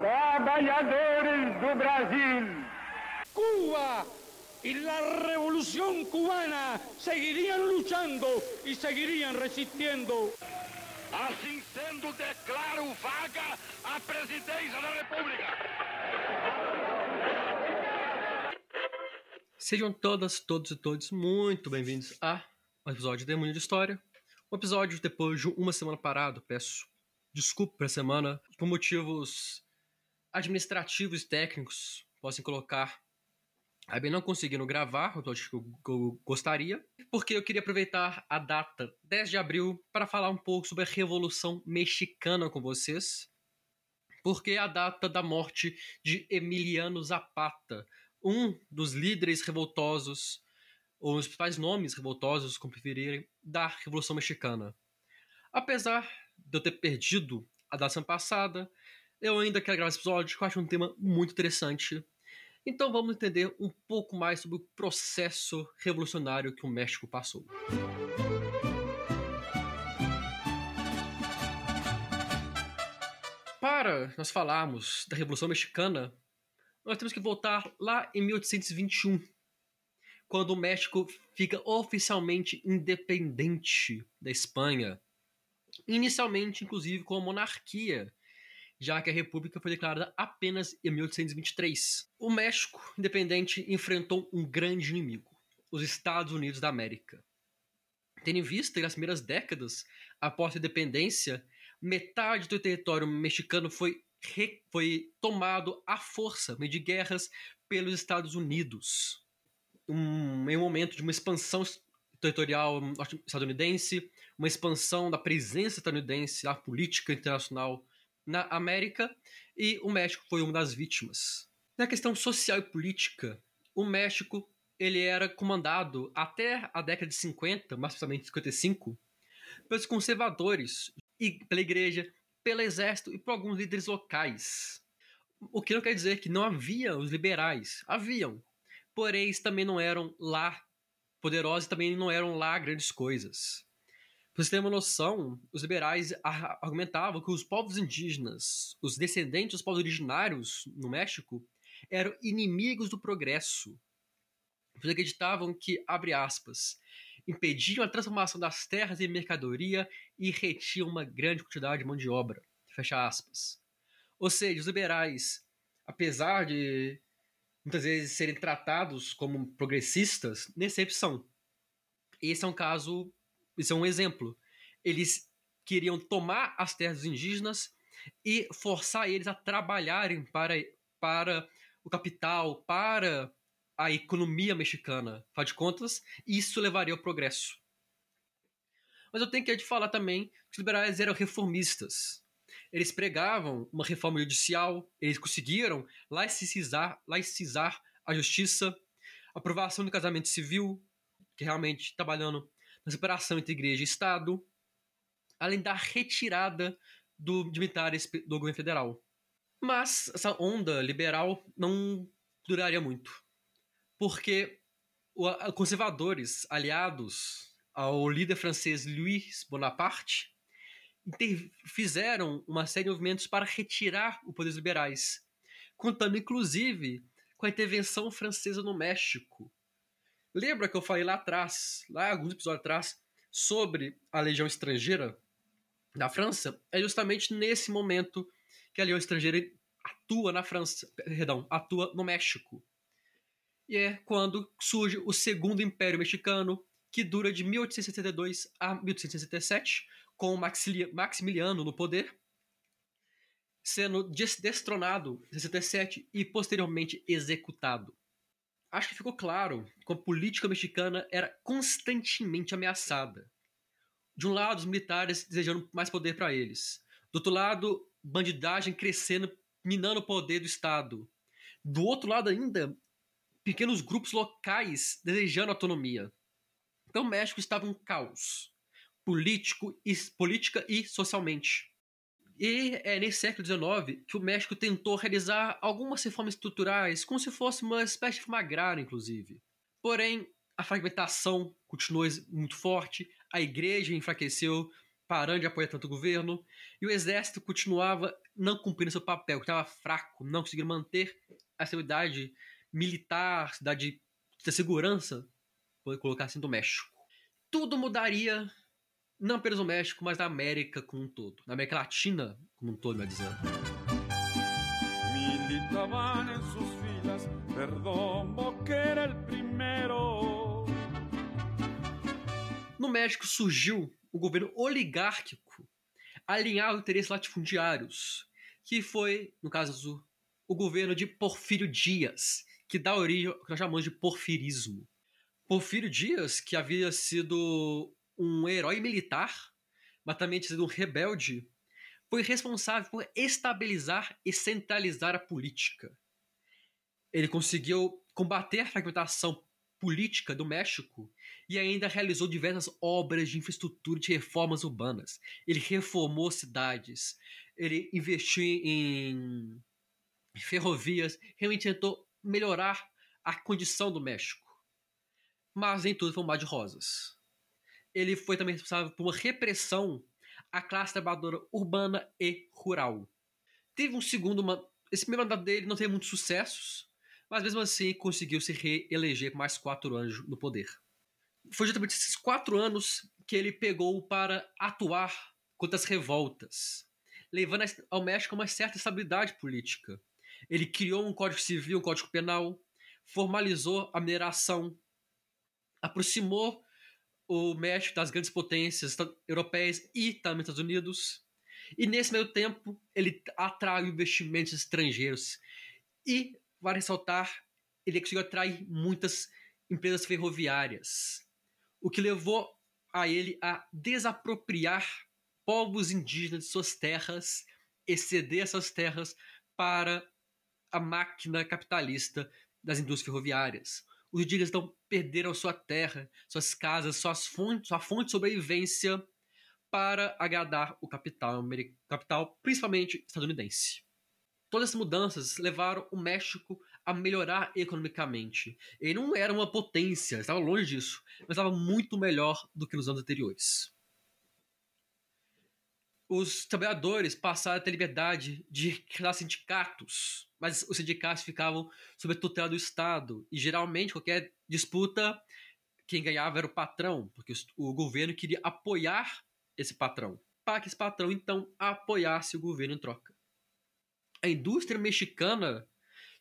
Trabalhadores do Brasil. Cuba y la revolución cubana seguirían luchando y seguirían resistiendo. Assim sendo, declaro vaga a presidência da República. Sejam todas, todos e todos muito bem-vindos a um episódio de Demônio de História. Um episódio depois de uma semana parado, peço desculpa pela semana, por motivos administrativos e técnicos, possam colocar Acabei não conseguindo gravar o que eu, gostaria, porque eu queria aproveitar a data 10 de abril para falar um pouco sobre a Revolução Mexicana com vocês, porque é a data da morte de Emiliano Zapata, um dos líderes revoltosos, ou os principais nomes revoltosos, como preferirem, da Revolução Mexicana. Apesar de eu ter perdido a data passada, eu ainda quero gravar esse episódio, que eu acho um tema muito interessante então vamos entender um pouco mais sobre o processo revolucionário que o México passou. Para nós falarmos da Revolução Mexicana, nós temos que voltar lá em 1821, quando o México fica oficialmente independente da Espanha. Inicialmente, inclusive, com a monarquia, já que a República foi declarada apenas em 1823. O México independente enfrentou um grande inimigo, os Estados Unidos da América. Tendo em vista que nas primeiras décadas, após a independência, metade do território mexicano foi, foi tomado à força, meio de guerras, pelos Estados Unidos. Um, em um momento de uma expansão territorial estadunidense, uma expansão da presença estadunidense na política internacional na América e o México foi uma das vítimas. Na questão social e política, o México ele era comandado até a década de 50, mais precisamente 55, pelos conservadores e pela igreja, pelo exército e por alguns líderes locais. O que não quer dizer que não havia os liberais, haviam, porém eles também não eram lá poderosos e também não eram lá grandes coisas. Para você ter uma noção, os liberais argumentavam que os povos indígenas, os descendentes dos povos originários no México, eram inimigos do progresso. Eles acreditavam que, abre aspas, impediam a transformação das terras em mercadoria e retiam uma grande quantidade de mão de obra. Fecha aspas. Ou seja, os liberais, apesar de muitas vezes serem tratados como progressistas, nem sempre são. Esse é um caso isso é um exemplo. Eles queriam tomar as terras indígenas e forçar eles a trabalharem para, para o capital, para a economia mexicana. Afinal de contas, isso levaria ao progresso. Mas eu tenho que falar também que os liberais eram reformistas. Eles pregavam uma reforma judicial, eles conseguiram laicizar, laicizar a justiça, aprovação do casamento civil, que realmente trabalhando na separação entre igreja e Estado, além da retirada do, de militares do governo federal. Mas essa onda liberal não duraria muito, porque os conservadores aliados ao líder francês Louis Bonaparte fizeram uma série de movimentos para retirar o poder dos liberais, contando inclusive com a intervenção francesa no México, Lembra que eu falei lá atrás, lá alguns episódios atrás, sobre a legião estrangeira da França? É justamente nesse momento que a legião estrangeira atua na França, perdão, atua no México. E é quando surge o Segundo Império Mexicano, que dura de 1862 a 1867, com Maximiliano no poder, sendo destronado em 67 e posteriormente executado acho que ficou claro que a política mexicana era constantemente ameaçada. De um lado, os militares desejando mais poder para eles. Do outro lado, bandidagem crescendo, minando o poder do Estado. Do outro lado, ainda, pequenos grupos locais desejando autonomia. Então, o México estava um caos político e, política e socialmente. E é nesse século XIX que o México tentou realizar algumas reformas estruturais, como se fosse uma espécie de reforma agrária, inclusive. Porém, a fragmentação continuou muito forte, a igreja enfraqueceu, parando de apoiar tanto o governo, e o exército continuava não cumprindo seu papel, que estava fraco, não conseguindo manter a estabilidade militar, cidade de segurança, vou colocar assim, do México. Tudo mudaria, não apenas no México, mas na América como um todo, na América Latina como um todo, melhor dizendo. Militaban en sus filas, perdón, era el primero. No México surgiu o governo oligárquico alinhado aos interesses latifundiários, que foi, no caso, o governo de Porfírio Dias, que dá origem ao que nós chamamos de porfirismo. Porfírio Dias, que havia sido um herói militar, mas também sido um rebelde, foi responsável por estabilizar e centralizar a política. Ele conseguiu combater a fragmentação política do México e ainda realizou diversas obras de infraestrutura e de reformas urbanas. Ele reformou cidades, ele investiu em ferrovias, realmente tentou melhorar a condição do México. Mas nem tudo foi um mar de rosas. Ele foi também responsável por uma repressão à classe trabalhadora urbana e rural. Teve um segundo. Esse primeiro mandato dele não teve muitos sucessos, mas mesmo assim conseguiu se reeleger mais quatro anos no poder. Foi justamente esses quatro anos que ele pegou para atuar contra as revoltas, levando ao México uma certa estabilidade política. Ele criou um código civil, um código penal, formalizou a mineração, aproximou o México das grandes potências europeias e também Estados Unidos. E nesse meio tempo, ele atrai investimentos estrangeiros e vale ressaltar, ele conseguiu atrair muitas empresas ferroviárias, o que levou a ele a desapropriar povos indígenas de suas terras e ceder essas terras para a máquina capitalista das indústrias ferroviárias. Os indígenas então perderam sua terra, suas casas, suas fontes, sua fonte de sobrevivência para agradar o capital, capital principalmente estadunidense. Todas essas mudanças levaram o México a melhorar economicamente. Ele não era uma potência, estava longe disso, mas estava muito melhor do que nos anos anteriores. Os trabalhadores passaram a ter liberdade de criar sindicatos, mas os sindicatos ficavam sob a tutela do Estado. E geralmente, qualquer disputa, quem ganhava era o patrão, porque o governo queria apoiar esse patrão, para que esse patrão então apoiasse o governo em troca a indústria mexicana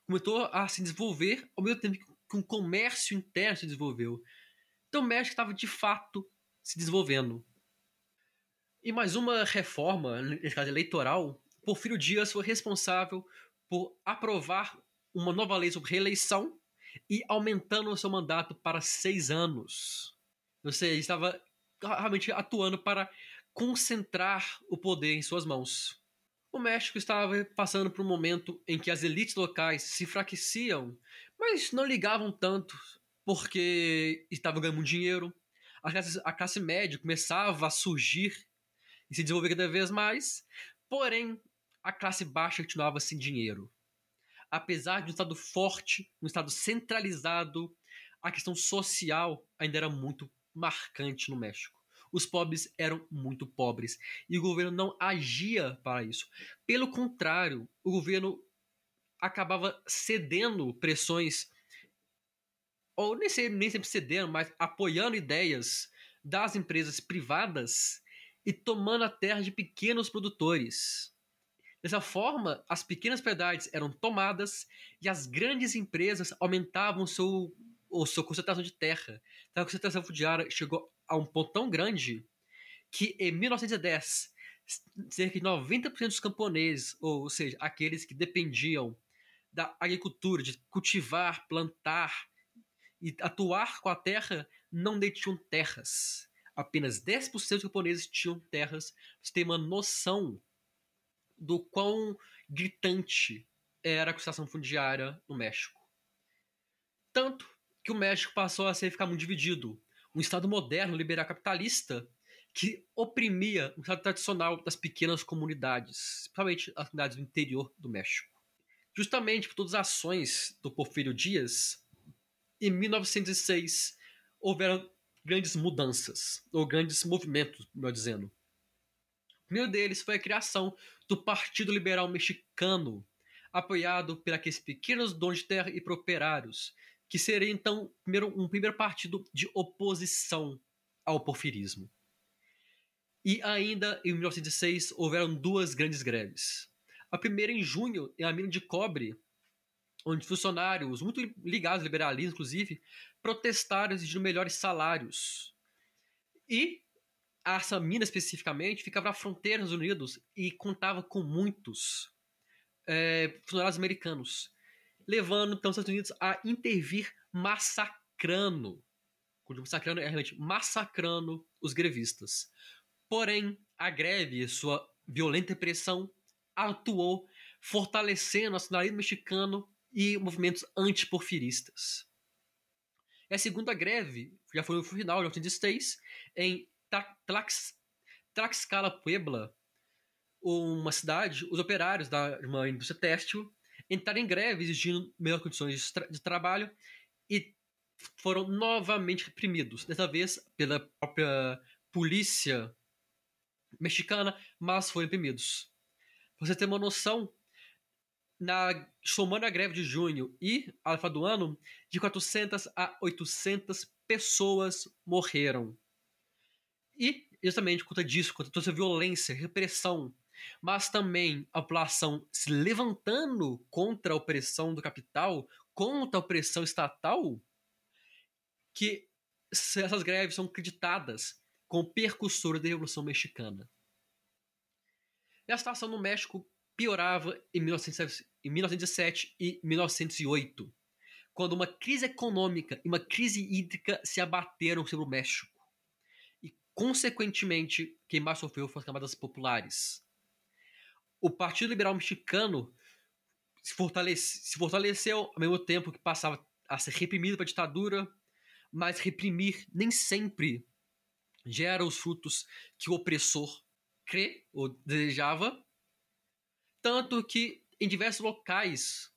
começou a se desenvolver ao mesmo tempo que o comércio interno se desenvolveu. Então o México estava de fato se desenvolvendo. E mais uma reforma, caso eleitoral, Porfírio Dias foi responsável por aprovar uma nova lei sobre reeleição e aumentando o seu mandato para seis anos. Ele estava realmente atuando para concentrar o poder em suas mãos. O México estava passando por um momento em que as elites locais se enfraqueciam, mas não ligavam tanto porque estavam ganhando dinheiro. A classe, a classe média começava a surgir e se desenvolver cada vez mais, porém a classe baixa continuava sem dinheiro. Apesar de um Estado forte, um Estado centralizado, a questão social ainda era muito marcante no México os pobres eram muito pobres e o governo não agia para isso. Pelo contrário, o governo acabava cedendo pressões, ou nem sempre, nem sempre cedendo, mas apoiando ideias das empresas privadas e tomando a terra de pequenos produtores. Dessa forma, as pequenas propriedades eram tomadas e as grandes empresas aumentavam seu, ou sua concentração de terra. Então, a concentração fundiária chegou a um ponto tão grande que em 1910 cerca de 90% dos camponeses, ou seja, aqueles que dependiam da agricultura, de cultivar, plantar e atuar com a terra, não detinham terras. Apenas 10% dos camponeses tinham terras. Você tem uma noção do quão gritante era a concentração fundiária no México. Tanto que o México passou a ser ficar muito dividido um Estado moderno, liberal capitalista, que oprimia o Estado tradicional das pequenas comunidades, principalmente as comunidades do interior do México. Justamente por todas as ações do Porfírio Dias, em 1906 houveram grandes mudanças, ou grandes movimentos, melhor dizendo. primeiro deles foi a criação do Partido Liberal Mexicano, apoiado por aqueles pequenos donos de terra e proprietários, que seria então primeiro, um primeiro partido de oposição ao porfirismo. E ainda em 1906 houveram duas grandes greves. A primeira em junho, em a mina de cobre, onde funcionários, muito ligados ao liberalismo, inclusive, protestaram exigindo melhores salários. E essa mina especificamente ficava na fronteira dos Unidos e contava com muitos é, funcionários americanos, levando então os Estados Unidos a intervir massacrando, massacrando é realmente massacrando os grevistas. Porém, a greve e sua violenta repressão atuou fortalecendo o nacionalismo mexicano e movimentos antiporfiristas. E a segunda greve já foi no final de 1906 em Tlax, Tlaxcala Puebla, uma cidade, os operários da uma indústria têxtil entraram em greve exigindo melhores condições de, tra de trabalho e foram novamente reprimidos, dessa vez pela própria polícia mexicana, mas foram reprimidos. Pra você ter uma noção, na, somando a greve de junho e a alfa do ano, de 400 a 800 pessoas morreram. E, justamente, conta disso, conta toda essa violência, repressão, mas também a população se levantando contra a opressão do capital, contra a opressão estatal, que essas greves são acreditadas como percursoras da Revolução Mexicana. E a situação no México piorava em 1907 e 1908, quando uma crise econômica e uma crise hídrica se abateram sobre o México. Consequentemente, quem mais sofreu foram as camadas populares. O Partido Liberal Mexicano se, fortalece, se fortaleceu ao mesmo tempo que passava a ser reprimido pela ditadura, mas reprimir nem sempre gera os frutos que o opressor crê ou desejava. Tanto que em diversos locais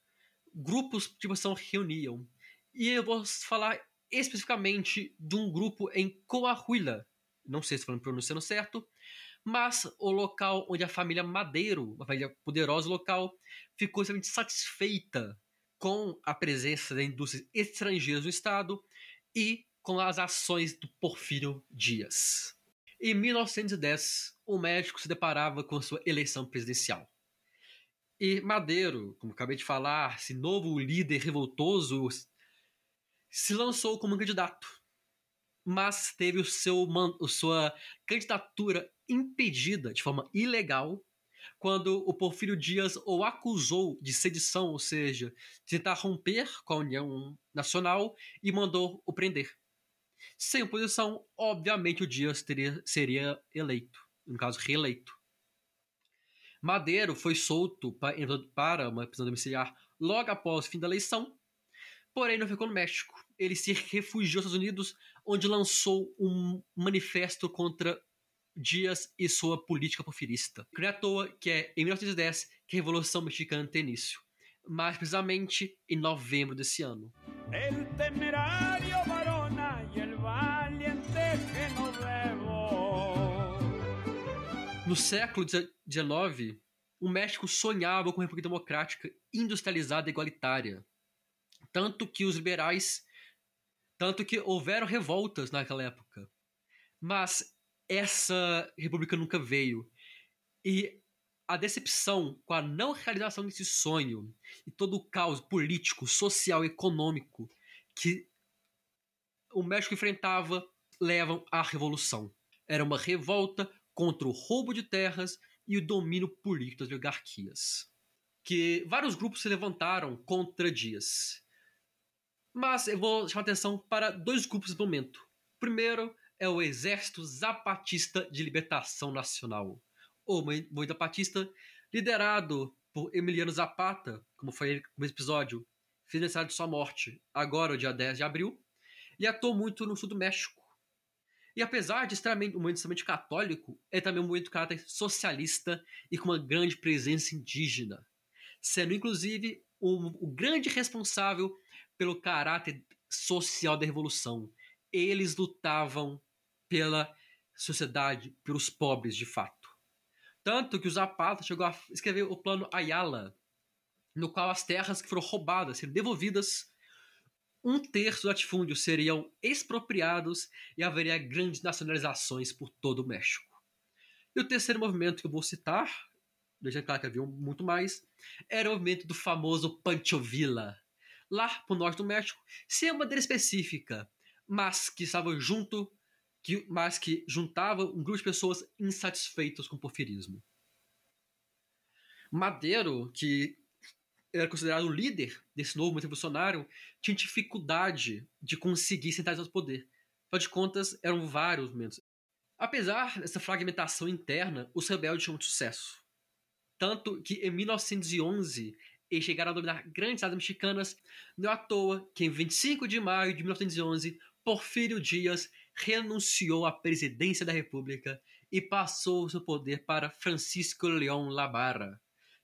grupos de oposição reuniam. E eu vou falar especificamente de um grupo em Coahuila, não sei se estou pronunciando certo, mas o local onde a família Madeiro, uma família poderosa local, ficou extremamente satisfeita com a presença da indústria estrangeira no estado e com as ações do Porfírio Dias. Em 1910, o médico se deparava com sua eleição presidencial. E Madeiro, como acabei de falar, esse novo líder revoltoso, se lançou como candidato mas teve o seu, a sua candidatura impedida de forma ilegal quando o Porfírio Dias o acusou de sedição, ou seja, de tentar romper com a União Nacional e mandou o prender. Sem oposição, obviamente o Dias teria, seria eleito, no caso, reeleito. Madeiro foi solto para, uma prisão domiciliar logo após o fim da eleição, porém não ficou no México. Ele se refugiou aos Estados Unidos onde lançou um manifesto contra Dias e sua política porfirista. Não é à toa que é em 1910 que a Revolução Mexicana tem início, mais precisamente em novembro desse ano. El No século XIX, o México sonhava com uma república democrática, industrializada e igualitária. Tanto que os liberais tanto que houveram revoltas naquela época. Mas essa república nunca veio. E a decepção com a não realização desse sonho e todo o caos político, social e econômico que o México enfrentava levam à revolução. Era uma revolta contra o roubo de terras e o domínio político das oligarquias. Que vários grupos se levantaram contra Dias. Mas eu vou chamar atenção para dois grupos no momento. O primeiro é o Exército Zapatista de Libertação Nacional, ou Movimento Zapatista, liderado por Emiliano Zapata, como foi no episódio, fez aniversário de sua morte, agora, o dia 10 de abril, e atuou muito no sul do México. E apesar de extremamente, um movimento extremamente católico, é também um movimento de caráter socialista e com uma grande presença indígena, sendo inclusive o, o grande responsável pelo caráter social da revolução. Eles lutavam pela sociedade, pelos pobres de fato. Tanto que o Zapata chegou a escrever o plano Ayala, no qual as terras que foram roubadas seriam devolvidas, um terço do latifúndio seriam expropriados e haveria grandes nacionalizações por todo o México. E o terceiro movimento que eu vou citar, deixando claro que havia muito mais, era o movimento do famoso Pancho Villa, lá pro norte do México, sem uma maneira específica, mas que estava junto, que, mas que juntava um grupo de pessoas insatisfeitas com o porfirismo. Madeiro, que era considerado o líder desse novo movimento revolucionário, tinha dificuldade de conseguir sentar no poder. Afinal de contas, eram vários movimentos. Apesar dessa fragmentação interna, os rebeldes tinham sucesso. Tanto que em 1911 eles chegaram a dominar grandes cidades mexicanas, não é à toa que em 25 de maio de 1911, Porfírio Dias renunciou à presidência da República e passou seu poder para Francisco León Labarra,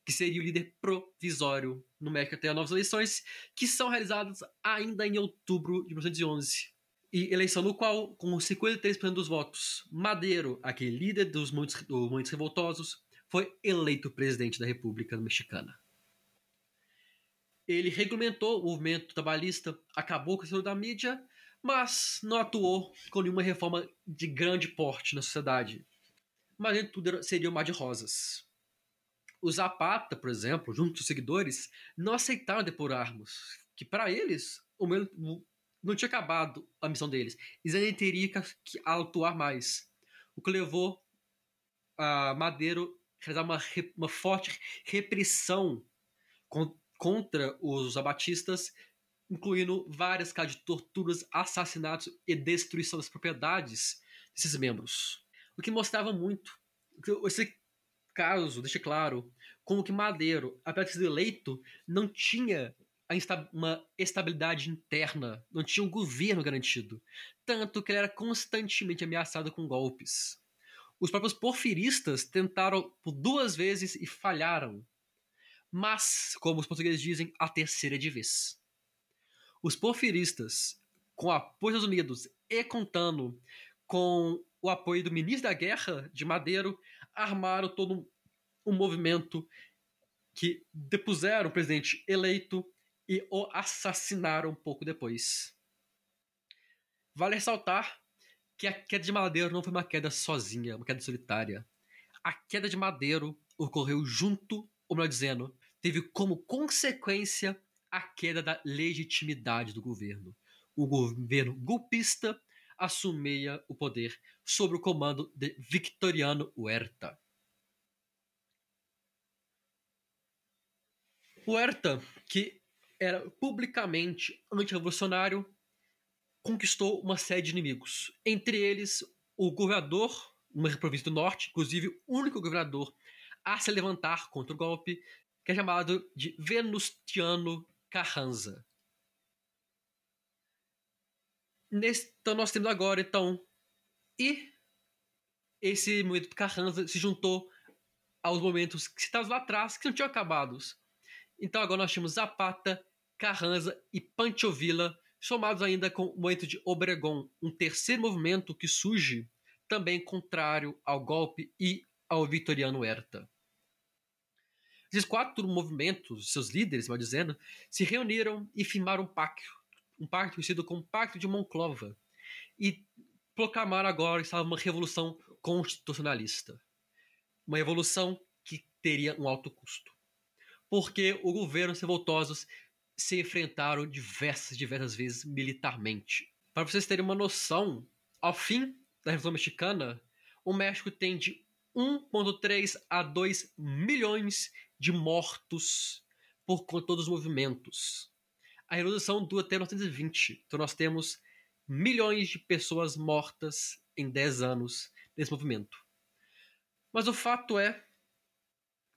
que seria o líder provisório no México até as novas eleições, que são realizadas ainda em outubro de 1911. E eleição no qual, com 53% dos votos, Madeiro, aquele líder dos movimentos revoltosos, foi eleito presidente da República Mexicana. Ele regulamentou o movimento trabalhista, acabou com o setor da mídia, mas não atuou com nenhuma reforma de grande porte na sociedade. Mas tudo seria um mar de rosas. O Zapata, por exemplo, junto com seus seguidores, não aceitaram depor armas, que para eles o não tinha acabado a missão deles. Eles ainda teriam que atuar mais. O que levou a Madeiro realizar uma, uma forte repressão contra os abatistas, incluindo várias casos de torturas, assassinatos e destruição das propriedades desses membros. O que mostrava muito. Esse caso deixa claro como que Madeiro, apesar de ser eleito, não tinha uma estabilidade interna, não tinha um governo garantido. Tanto que ele era constantemente ameaçado com golpes. Os próprios porfiristas tentaram por duas vezes e falharam. Mas, como os portugueses dizem, a terceira é de vez. Os porfiristas, com o apoio dos Estados Unidos e contando com o apoio do ministro da Guerra de Madeiro, armaram todo um movimento que depuseram o presidente eleito e o assassinaram um pouco depois. Vale ressaltar que a queda de Madeiro não foi uma queda sozinha, uma queda solitária. A queda de Madeiro ocorreu junto, ou melhor dizendo, teve como consequência a queda da legitimidade do governo. O governo golpista assumia o poder sob o comando de Victoriano Huerta. Huerta, que era publicamente antirrevolucionário, conquistou uma série de inimigos. Entre eles, o governador, uma província do norte, inclusive o único governador a se levantar contra o golpe, que é chamado de Venustiano Carranza. Nesse, então nós temos agora, então, e esse movimento Carranza se juntou aos momentos citados lá atrás, que não tinham acabados. Então agora nós temos Zapata, Carranza e Pancho Villa somados ainda com o movimento de Obregon, um terceiro movimento que surge também contrário ao golpe e ao Vitoriano Huerta. Esses quatro movimentos, seus líderes, mal dizendo, se reuniram e firmaram um pacto, um pacto conhecido como Pacto de Monclova, e proclamaram agora estava uma revolução constitucionalista. Uma revolução que teria um alto custo. Porque o governo revoltosos se enfrentaram diversas, diversas vezes militarmente. Para vocês terem uma noção, ao fim da Revolução Mexicana, o México tem de 1,3 a 2 milhões de mortos por conta dos movimentos. A Revolução dura até 1920, então nós temos milhões de pessoas mortas em 10 anos nesse movimento. Mas o fato é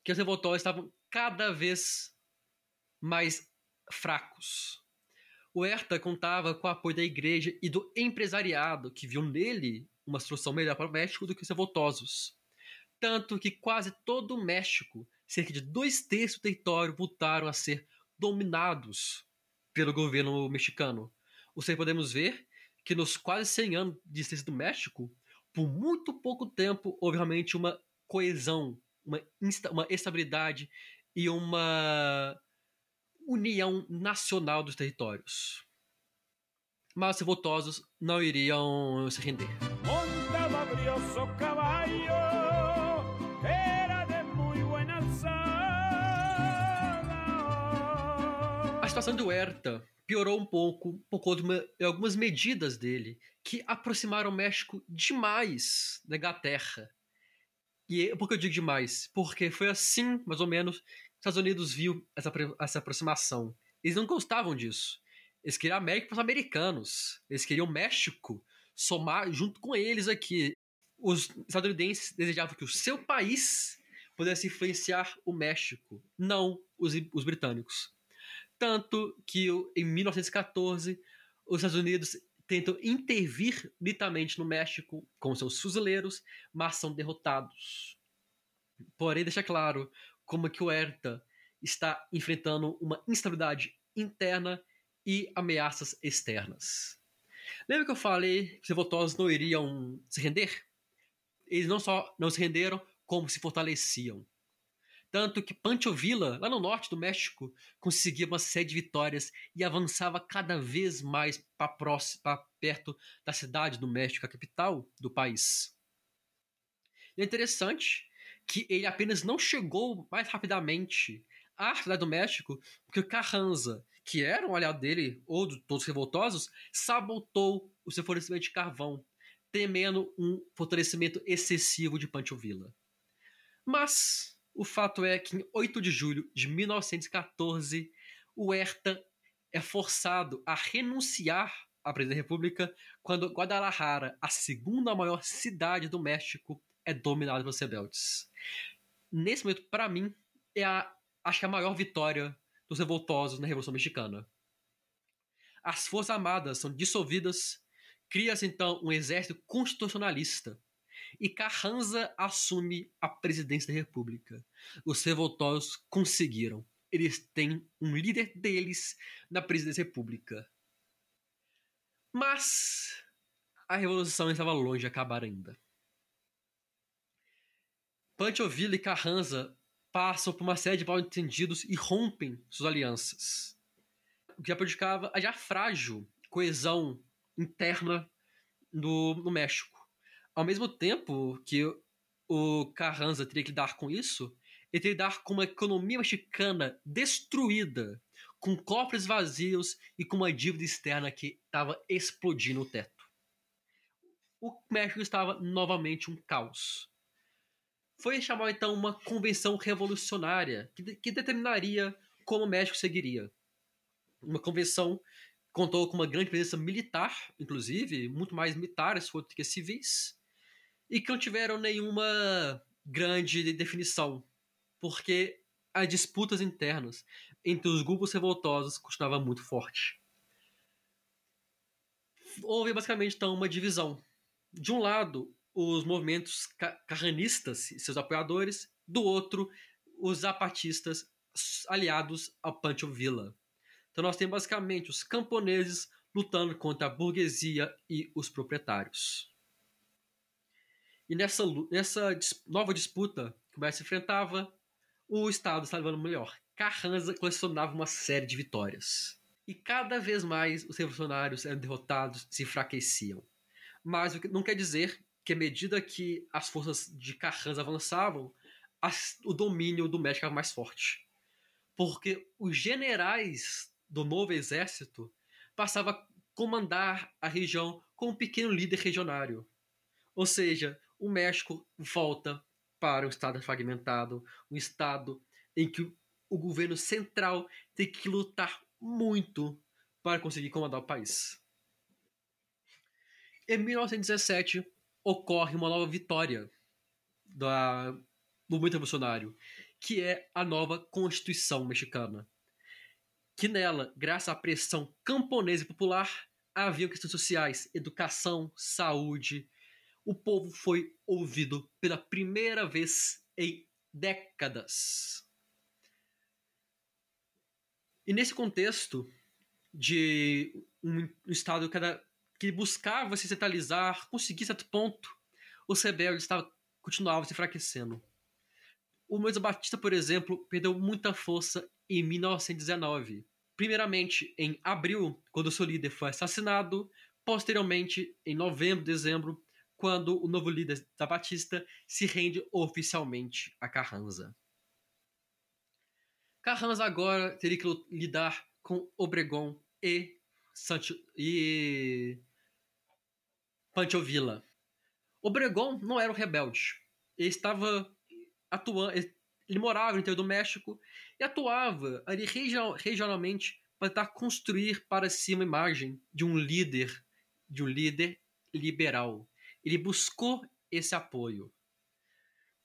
que os revoltórios estavam cada vez mais fracos. O Herta contava com o apoio da igreja e do empresariado, que viu nele uma solução melhor para o México do que os revoltosos. Tanto que quase todo o México, cerca de dois terços do território, voltaram a ser dominados pelo governo mexicano. Ou seja, podemos ver que nos quase 100 anos de existência do México, por muito pouco tempo houve realmente uma coesão uma, uma estabilidade e uma união nacional dos territórios. Mas os revoltosos não iriam se render. Montaba situação do Huerta piorou um pouco por conta de algumas medidas dele que aproximaram o México demais da Inglaterra. E por que eu digo demais? Porque foi assim, mais ou menos, que os Estados Unidos viu essa, essa aproximação. Eles não gostavam disso. Eles queriam a América para os americanos. Eles queriam o México somar junto com eles aqui. Os estadunidenses desejavam que o seu país pudesse influenciar o México, não os, os britânicos. Tanto que em 1914 os Estados Unidos tentam intervir militarmente no México com seus fuzileiros, mas são derrotados. Porém, deixa claro como que o Herta está enfrentando uma instabilidade interna e ameaças externas. Lembra que eu falei que os revoltosos não iriam se render? Eles não só não se renderam, como se fortaleciam. Tanto que Pancho Villa, lá no norte do México, conseguia uma série de vitórias e avançava cada vez mais para perto da cidade do México, a capital do país. E é interessante que ele apenas não chegou mais rapidamente à cidade do México porque Carranza, que era um aliado dele, ou de todos os revoltosos, sabotou o seu fornecimento de carvão, temendo um fortalecimento excessivo de Pancho Villa. Mas o fato é que em 8 de julho de 1914, o Herta é forçado a renunciar à presidência da República quando Guadalajara, a segunda maior cidade do México, é dominada pelos rebeldes. Nesse momento, para mim, é a, acho que a maior vitória dos revoltosos na Revolução Mexicana. As Forças Armadas são dissolvidas, cria-se então um exército constitucionalista e Carranza assume a presidência da República. Os revoltosos conseguiram. Eles têm um líder deles na presidência da República. Mas a revolução estava longe de acabar ainda. Pancho Villa e Carranza passam por uma série de mal-entendidos e rompem suas alianças. O que já prejudicava a já frágil coesão interna no, no México. Ao mesmo tempo que o Carranza teria que lidar com isso, ele teria que lidar com uma economia mexicana destruída, com cofres vazios e com uma dívida externa que estava explodindo o teto. O México estava novamente um caos. Foi chamada então uma convenção revolucionária que, que determinaria como o México seguiria. Uma convenção contou com uma grande presença militar, inclusive, muito mais militares do que civis, e que não tiveram nenhuma grande definição, porque as disputas internas entre os grupos revoltosos continuava muito forte. Houve basicamente então uma divisão. De um lado, os movimentos carranistas e seus apoiadores, do outro, os zapatistas aliados ao Pancho Villa. Então nós temos basicamente os camponeses lutando contra a burguesia e os proprietários. E nessa, nessa nova disputa que o se enfrentava, o Estado estava levando melhor. Carranza colecionava uma série de vitórias. E cada vez mais os revolucionários eram derrotados, se enfraqueciam. Mas não quer dizer que, à medida que as forças de Carranza avançavam, as, o domínio do México era mais forte. Porque os generais do novo exército passavam a comandar a região como um pequeno líder regionário. Ou seja, o México volta para um estado fragmentado, um estado em que o governo central tem que lutar muito para conseguir comandar o país. Em 1917 ocorre uma nova vitória da, do movimento revolucionário, que é a nova Constituição mexicana. Que nela, graças à pressão camponesa e popular, havia questões sociais, educação, saúde, o povo foi ouvido pela primeira vez em décadas. E nesse contexto de um Estado que buscava se centralizar, conseguir certo ponto, os rebeldes estavam, continuavam se enfraquecendo. o Moisés Batista, por exemplo, perdeu muita força em 1919. Primeiramente em abril, quando seu líder foi assassinado, posteriormente em novembro, dezembro, quando o novo líder da Batista se rende oficialmente a Carranza. Carranza agora teria que lidar com Obregón e, Sancho, e Panchovilla. Obregón não era um rebelde. Ele estava atuando, ele morava no interior do México e atuava ali regionalmente para tentar construir para si uma imagem de um líder, de um líder liberal. Ele buscou esse apoio.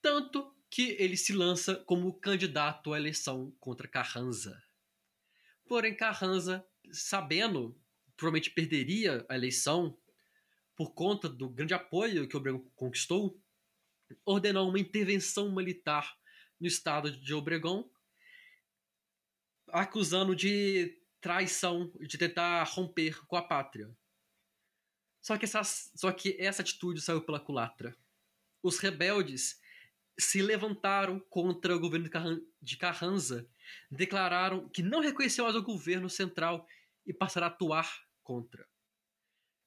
Tanto que ele se lança como candidato à eleição contra Carranza. Porém, Carranza, sabendo, provavelmente perderia a eleição por conta do grande apoio que Obregón conquistou, ordenou uma intervenção militar no estado de Obregón, acusando de traição, de tentar romper com a pátria. Só que essa, só que essa atitude saiu pela culatra. Os rebeldes se levantaram contra o governo de Carranza, declararam que não reconheciam mais o governo central e passaram a atuar contra.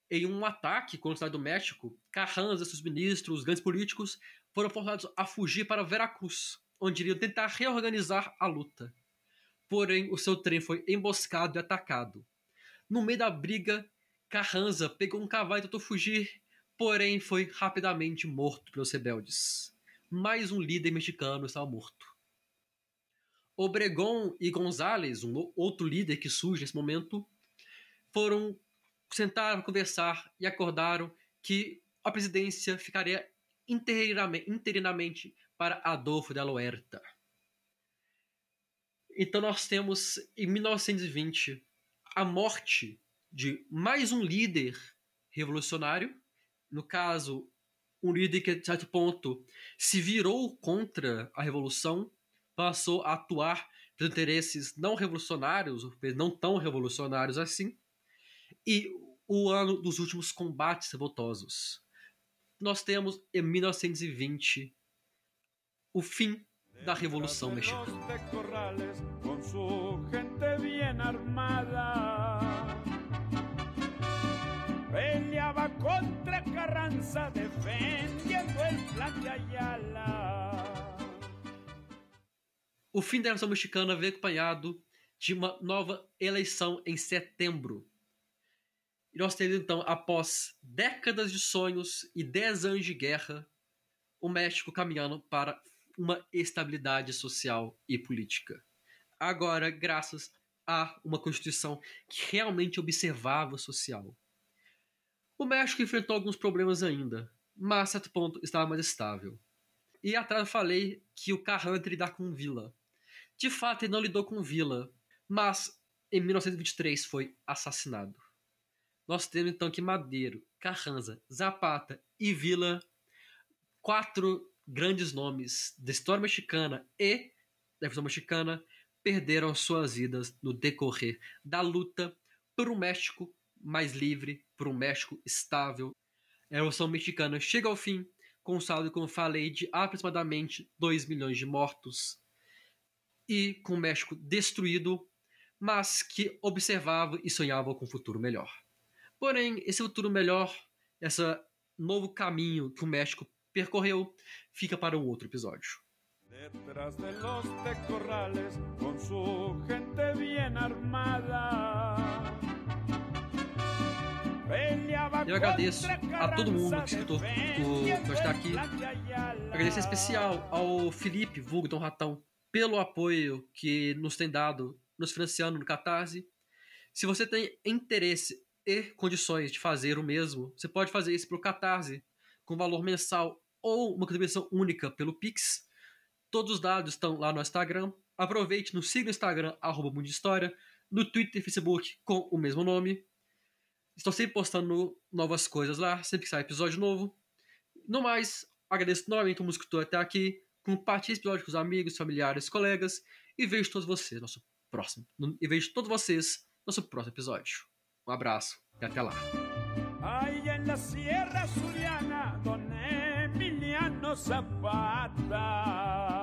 Em um ataque contra o Estado do México, Carranza, seus ministros, os grandes políticos foram forçados a fugir para Veracruz, onde iriam tentar reorganizar a luta. Porém, o seu trem foi emboscado e atacado. No meio da briga, Carranza pegou um cavalo e tentou fugir, porém foi rapidamente morto pelos rebeldes mais um líder mexicano estava morto. Obregón e González, um outro líder que surge nesse momento, foram sentar, conversar e acordaram que a presidência ficaria interinamente para Adolfo de Aloerta. Então nós temos em 1920 a morte de mais um líder revolucionário, no caso um líder que, a certo ponto, se virou contra a revolução, passou a atuar pelos interesses não revolucionários, não tão revolucionários assim, e o ano dos últimos combates revoltosos. Nós temos, em 1920, o fim da Revolução Mexicana. El plan de Ayala. O fim da Revolução Mexicana veio acompanhado de uma nova eleição em setembro. E nós temos então, após décadas de sonhos e dez anos de guerra, o México caminhando para uma estabilidade social e política. Agora, graças a uma Constituição que realmente observava o social. O México enfrentou alguns problemas ainda, mas a certo ponto estava mais estável. E atrás eu falei que o Carranza lidar com Vila. De fato, ele não lidou com Vila, mas em 1923 foi assassinado. Nós temos então que Madeiro, Carranza, Zapata e Vila, quatro grandes nomes da história mexicana e da Revolução Mexicana, perderam suas vidas no decorrer da luta por um México mais livre, por um México estável. A Revolução Mexicana chega ao fim, com um saldo, como falei, de aproximadamente 2 milhões de mortos, e com o México destruído, mas que observava e sonhava com um futuro melhor. Porém, esse futuro melhor, esse novo caminho que o México percorreu, fica para um outro episódio. Detrás de los tecorrales, con su gente bien armada. Eu agradeço a todo mundo que escutou por estar aqui. Agradeço em especial ao Felipe, vulgo Dom Ratão, pelo apoio que nos tem dado, nos financiando no Catarse. Se você tem interesse e condições de fazer o mesmo, você pode fazer isso pelo Catarse, com valor mensal ou uma contribuição única pelo Pix. Todos os dados estão lá no Instagram. Aproveite, nos siga no Instagram, arroba História, no Twitter e Facebook com o mesmo nome. Estou sempre postando novas coisas lá, sempre que sai episódio novo. No mais, agradeço novamente o músico que até aqui. Compartilhe esse episódio com os amigos, familiares, colegas. E vejo todos vocês no nosso próximo. E vejo todos vocês no nosso próximo episódio. Um abraço e até lá. Emiliano Zapata.